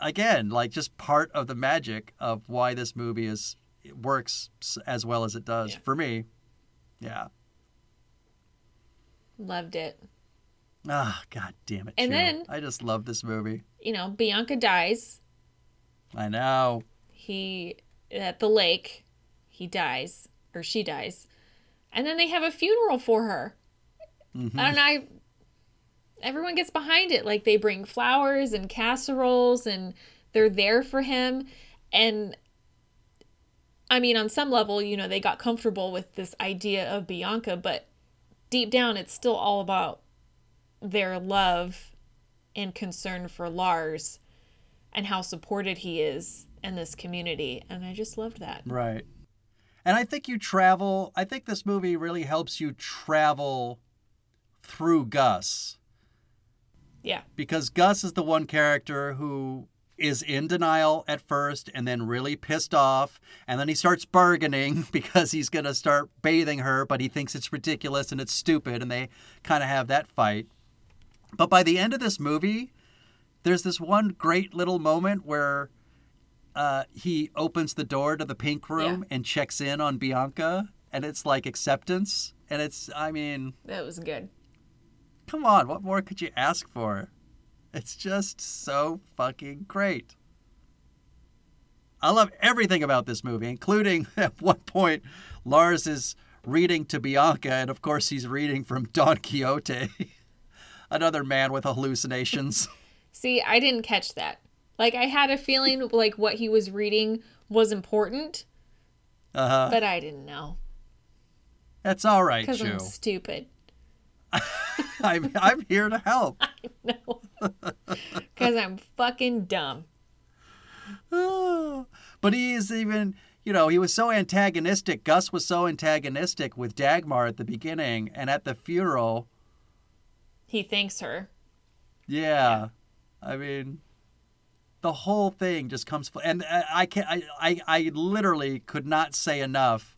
Again, like just part of the magic of why this movie is it works as well as it does Yeah. for me. Yeah. Loved it. Ah, god damn it. And Chu. then- I just love this movie. You know, Bianca dies. I know. He at the lake, he dies or she dies. And then they have a funeral for her. Mhm. And I everyone gets behind it. Like they bring flowers and casseroles and they're there for him and I mean, on some level, you know, they got comfortable with this idea of Bianca, but deep down, it's still all about their love and concern for Lars and how supported he is in this community. And I just loved that. Right. And I think you travel, I think this movie really helps you travel through Gus Yeah. because Gus is the one character who is in denial at first and then really pissed off and then he starts bargaining because he's going to start bathing her but he thinks it's ridiculous and it's stupid and they kind of have that fight. But by the end of this movie, there's this one great little moment where uh, he opens the door to the pink room and checks in on Bianca and it's like acceptance and it's I mean That was good. Come on, what more could you ask for? It's just so fucking great. I love everything about this movie, including at one point Lars is reading to Bianca, and of course he's reading from Don Quixote, another man with hallucinations. See, I didn't catch that. Like, I had a feeling like what he was reading was important, Uh-huh. but I didn't know That's all right, because I'm stupid. I'm, I'm here to help. No. Because I'm fucking dumb. but he is even, you know, he was so antagonistic. Gus was so antagonistic with Dagmar at the beginning, and at the funeral, He thanks her. Yeah, I mean, the whole thing just comes. And uh, I I can I, I I literally could not say enough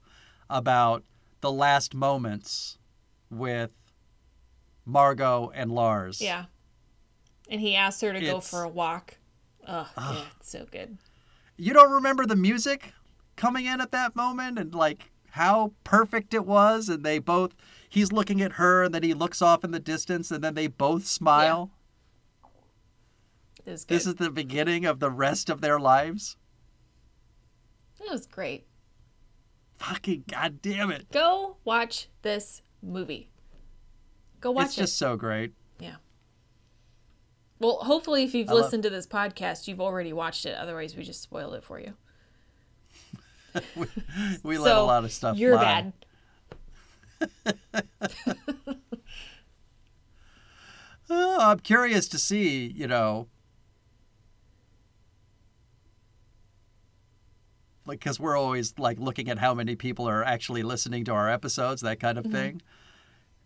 about the last moments with Margot and Lars. Yeah. And he asks her to go for a walk. Ugh, yeah, it's so good. You don't remember the music coming in at that moment and like how perfect it was, and they both. He's looking at her, and then he looks off in the distance, and then they both smile. Good. This is the beginning of the rest of their lives. That was great. Fucking goddamn it! Go watch this movie. Go watch it's it. just so great. Yeah. Well, hopefully, if you've I love- listened to this podcast, you've already watched it. Otherwise, we just spoiled it for you. We, we let a lot of stuff You're fly. bad. Oh, I'm curious to see, you know, like because we're always like looking at how many people are actually listening to our episodes, that kind of Mm-hmm. thing.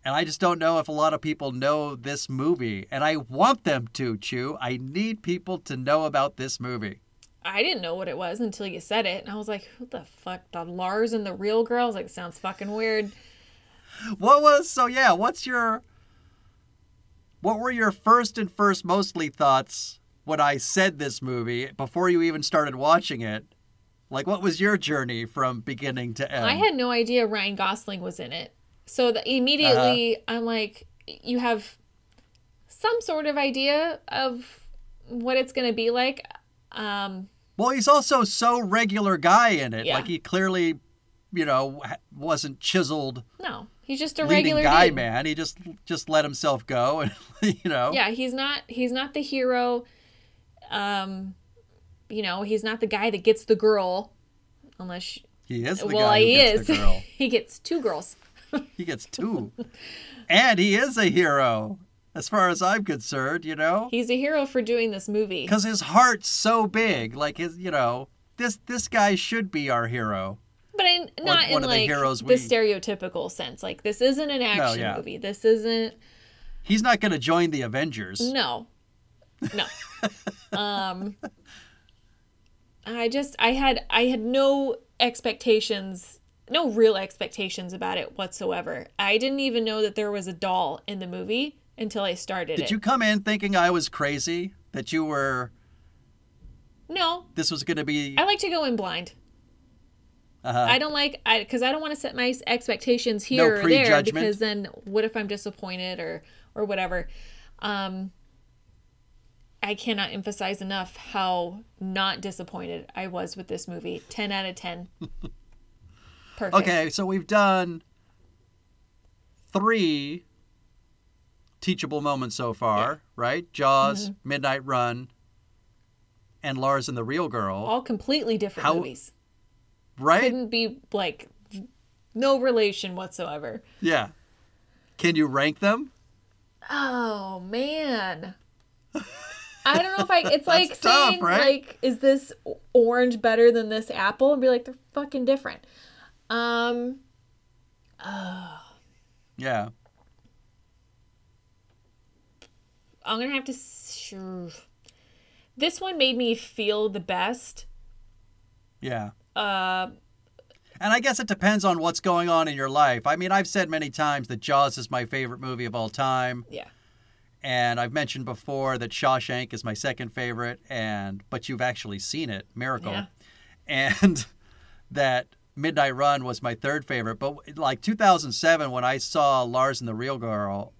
And I just don't know if a lot of people know this movie, and I want them to. Chu, I need people to know about this movie. I didn't know what it was until you said it, and I was like, "What the fuck? The Lars and the real Girls? Like, "Sounds fucking weird." What was so? Yeah, what's your? What were your first and first mostly thoughts when I said this movie before you even started watching it? Like, what was your journey from beginning to end? I had no idea Ryan Gosling was in it, so the, immediately I'm like, "You have some sort of idea of what it's gonna be like." Um, Well, he's also so regular guy in it. Yeah. Like he clearly, you know, wasn't chiseled no, he's just a regular guy dude. man. He just just let himself go, and you know. Yeah, he's not he's not the hero. Um, you know, he's not the guy that gets the girl, unless He is the well guy who he gets is. the girl. he gets two girls. he gets two, and he is a hero, as far as I'm concerned. You know, He's a hero for doing this movie. because his heart's so big. Like his, you know, this this guy should be our hero. But in, not in like the we- stereotypical sense. Like this isn't an action yeah. movie. This isn't He's not going to join the Avengers. no. No. um I just I had I had no expectations, no real expectations about it whatsoever. I didn't even know that there was a doll in the movie until I started Did it. you come in thinking I was crazy? That you were No, this was going to be? I like to go in blind. uh I don't like I because I don't want to set my expectations here or there because then what if I'm disappointed or or whatever. Um I cannot emphasize enough how not disappointed I was with this movie. 10 out of 10. Perfect. Okay, so we've done three teachable moments so far, right? Jaws, Mm-hmm. Midnight Run, and Lars and the Real Girl. All completely different How- movies. Right? Couldn't be like no relation whatsoever. Yeah. Can you rank them? Oh man. I don't know if I. It's like tough, saying right? like, is this orange better than this apple? And be like, they're fucking different. Um, Yeah. I'm gonna have to. s- This one made me feel the best. Yeah. Uh, And I guess it depends on what's going on in your life. I mean, I've said many times that Jaws is my favorite movie of all time, yeah, and I've mentioned before that Shawshank is my second favorite, and but you've actually seen it, Miracle, Yeah. and that Midnight Run was my third favorite. But like 2007, when I saw Lars and the Real Girl,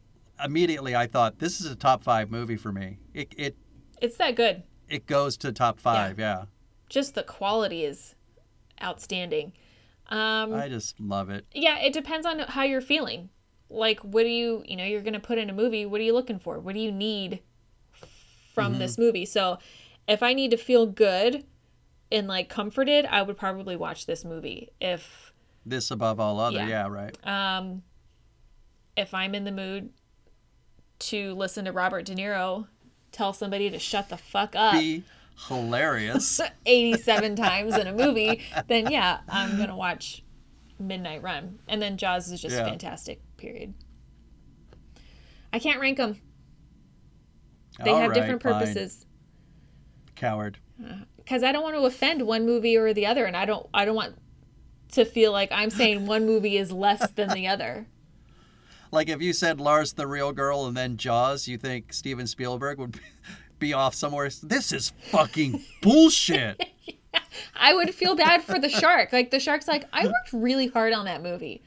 immediately I thought this is a top five movie for me. It it it's that good. it goes to top five. Yeah, Just the quality is outstanding. Um, I just love it. yeah, it depends on how you're feeling. Like, what do you, you know, you're going to put in a movie. What are you looking for? What do you need from this movie? So, if I need to feel good and like comforted, I would probably watch this movie. If This above all other. Yeah. Yeah, right. um, if I'm in the mood to listen to Robert De Niro tell somebody to shut the fuck up Be hilarious. 87 times in a movie, then yeah, I'm to watch Midnight Run. And then Jaws is just Yeah. fantastic, period. I can't rank them. They All have right, different fine. purposes. Coward. Cuz I don't want to offend one movie or the other and I don't I don't want to feel like I'm saying one movie is less than the other. Like if you said Lars the real girl and then Jaws, you think Steven Spielberg would be- off somewhere. This is fucking bullshit. I would feel bad for the shark. Like the shark's like, "I worked really hard on that movie."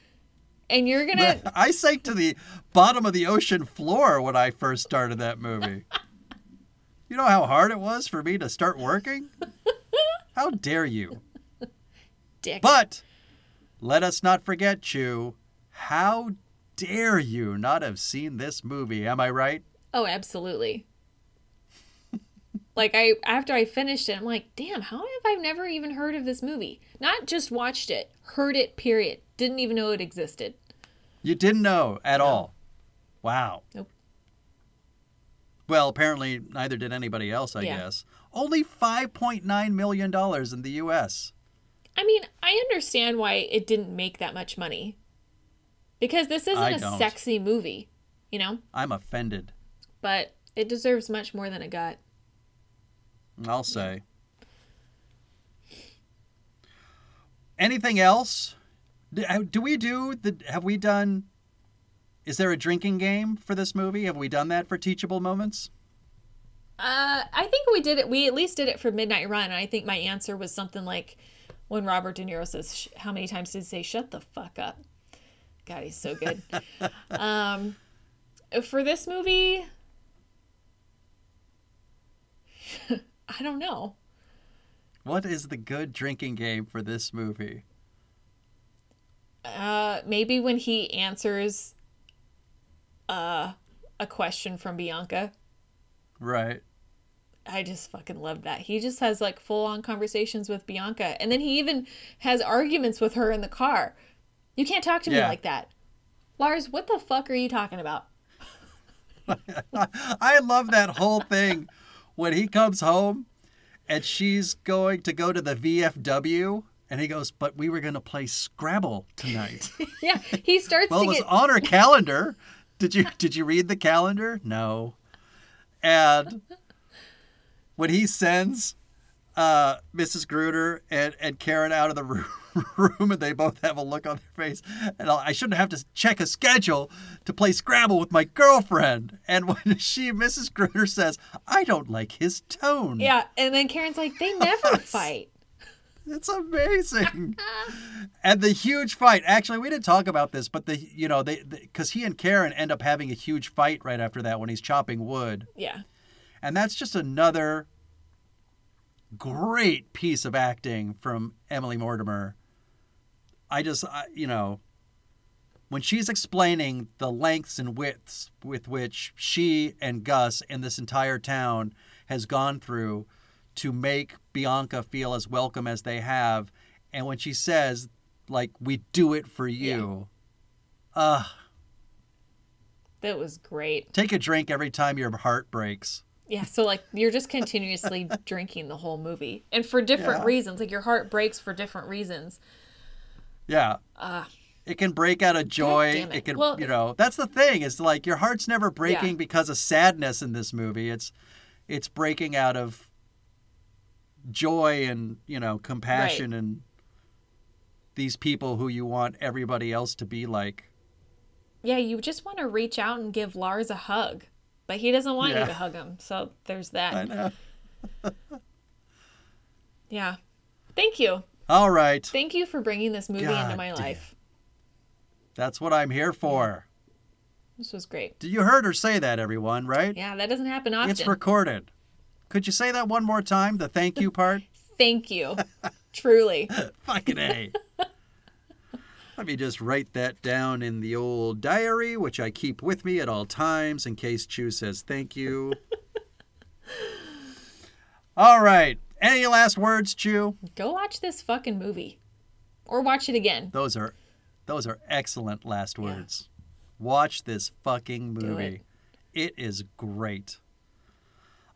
And you're to I sank to the bottom of the ocean floor when I first started that movie. You know how hard it was for me to start working? How dare you? dick. But let us not forget, Chu. How dare you not have seen this movie? Am I right? Oh, absolutely. like I after I finished it, I'm like, damn, how have I never even heard of this movie? Not just watched it, heard it, period. Didn't even know it existed. You didn't know at all. Wow. Nope. Well, apparently neither did anybody else, I Yeah. guess. Only $5.9 million in the U.S. I mean, I understand why it didn't make that much money. Because this isn't I a don't. sexy movie, you know? I'm offended, But it deserves much more than it got. I'll say. Anything else? Do, uh, do we do the have we done is there a drinking game for this movie? Have we done that for teachable moments? Uh, I think we did it. We at least did it for Midnight Run. And I think my answer was something like when Robert De Niro says, "How many times did he say shut the fuck up?" God, he's so good. um, for this movie, I don't know. What is the good drinking game for this movie? Uh, maybe when he answers uh, a question from Bianca. Right. I just fucking love that. He just has like full on conversations with Bianca. And then he even has arguments with her in the car. You can't talk to me like that. Lars, what the fuck are you talking about? I love that whole thing when he comes home and she's going to go to the VFW and he goes, "But we were going to play Scrabble tonight." Yeah, he starts well, it was get on her calendar. Did you did you read the calendar? No. And when he sends uh, Mrs. Gruner and, and Karen out of the room, room, and they both have a look on their face, and I'll- I shouldn't have to check a schedule to play Scrabble with my girlfriend. And when she, Mrs. Gruner, says, "I don't like his tone," Yeah, and then Karen's like, they never fight. It's amazing. and the huge fight. Actually, we didn't talk about this, but the you know they because he and Karen end up having a huge fight right after that when he's chopping wood, Yeah. and that's just another great piece of acting from Emily Mortimer. I just I, you know when she's explaining the lengths and widths with which she and Gus and this entire town has gone through to make Bianca feel as welcome as they have And when she says, like, we do it for you, uh, That was great. take a drink every time your heart breaks. Yeah, so like you're just continuously drinking the whole movie. And for different Yeah. reasons. Like your heart breaks for different reasons. Yeah. Ah. it can break out of joy. damn it. can, Well- you know, that's the thing. Is like your heart's never breaking Yeah. because of sadness in this movie. It's, it's breaking out of joy and you know compassion and these people who you want everybody else to be like. Yeah, you just want to reach out and give Lars a hug. But he doesn't want Yeah. you to hug him. So there's that. I know. Yeah. Thank you. All right, Thank you for bringing this movie God into my damn. life. that's what I'm here for. This was great. Did you heard her say that, everyone? Right? Yeah, that doesn't happen often. It's recorded. Could you say that one more time? The thank you part. Thank you. Truly. Fucking A. Let me just write that down in the old diary, which I keep with me at all times in case Chu says thank you. all right. Any last words, Chu? Go watch this fucking movie. Or watch it again. Those are those are excellent last words. Watch this fucking movie. it is great.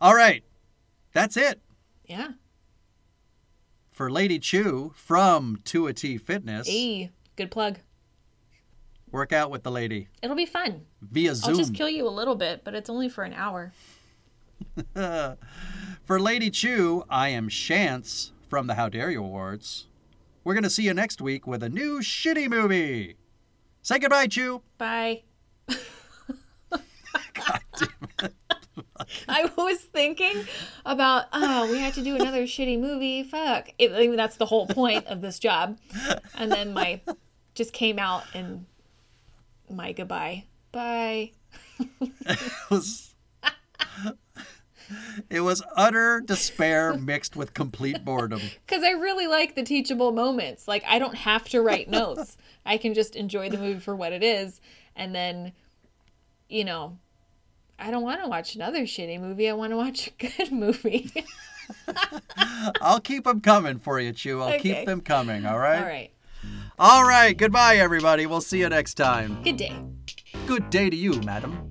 All right. That's it Yeah. for Lady Chu from 2 a T Fitness. Hey, good plug. Work out with the lady It'll be fun. via Zoom. I'll just kill you a little bit, but it's only for an hour. For Lady Chu, I am Shantz from the How Dare You Awards. We're going to see you next week with a new shitty movie. Say goodbye, Chu. Bye. I was thinking about, oh, we have to do another shitty movie. Fuck. It, I mean, that's the whole point of this job. And then my just came out and my goodbye. Bye. It was, it was utter despair mixed with complete boredom. Because I really like the teachable moments. Like, I don't have to write notes. I can just enjoy the movie for what it is. And then, you know, I don't want to watch another shitty movie. I want to watch a good movie. I'll keep them coming for you, Chu. I'll Okay. keep them coming, all right? All right. All right. Goodbye, everybody. We'll see you next time. Good day. Good day to you, madam.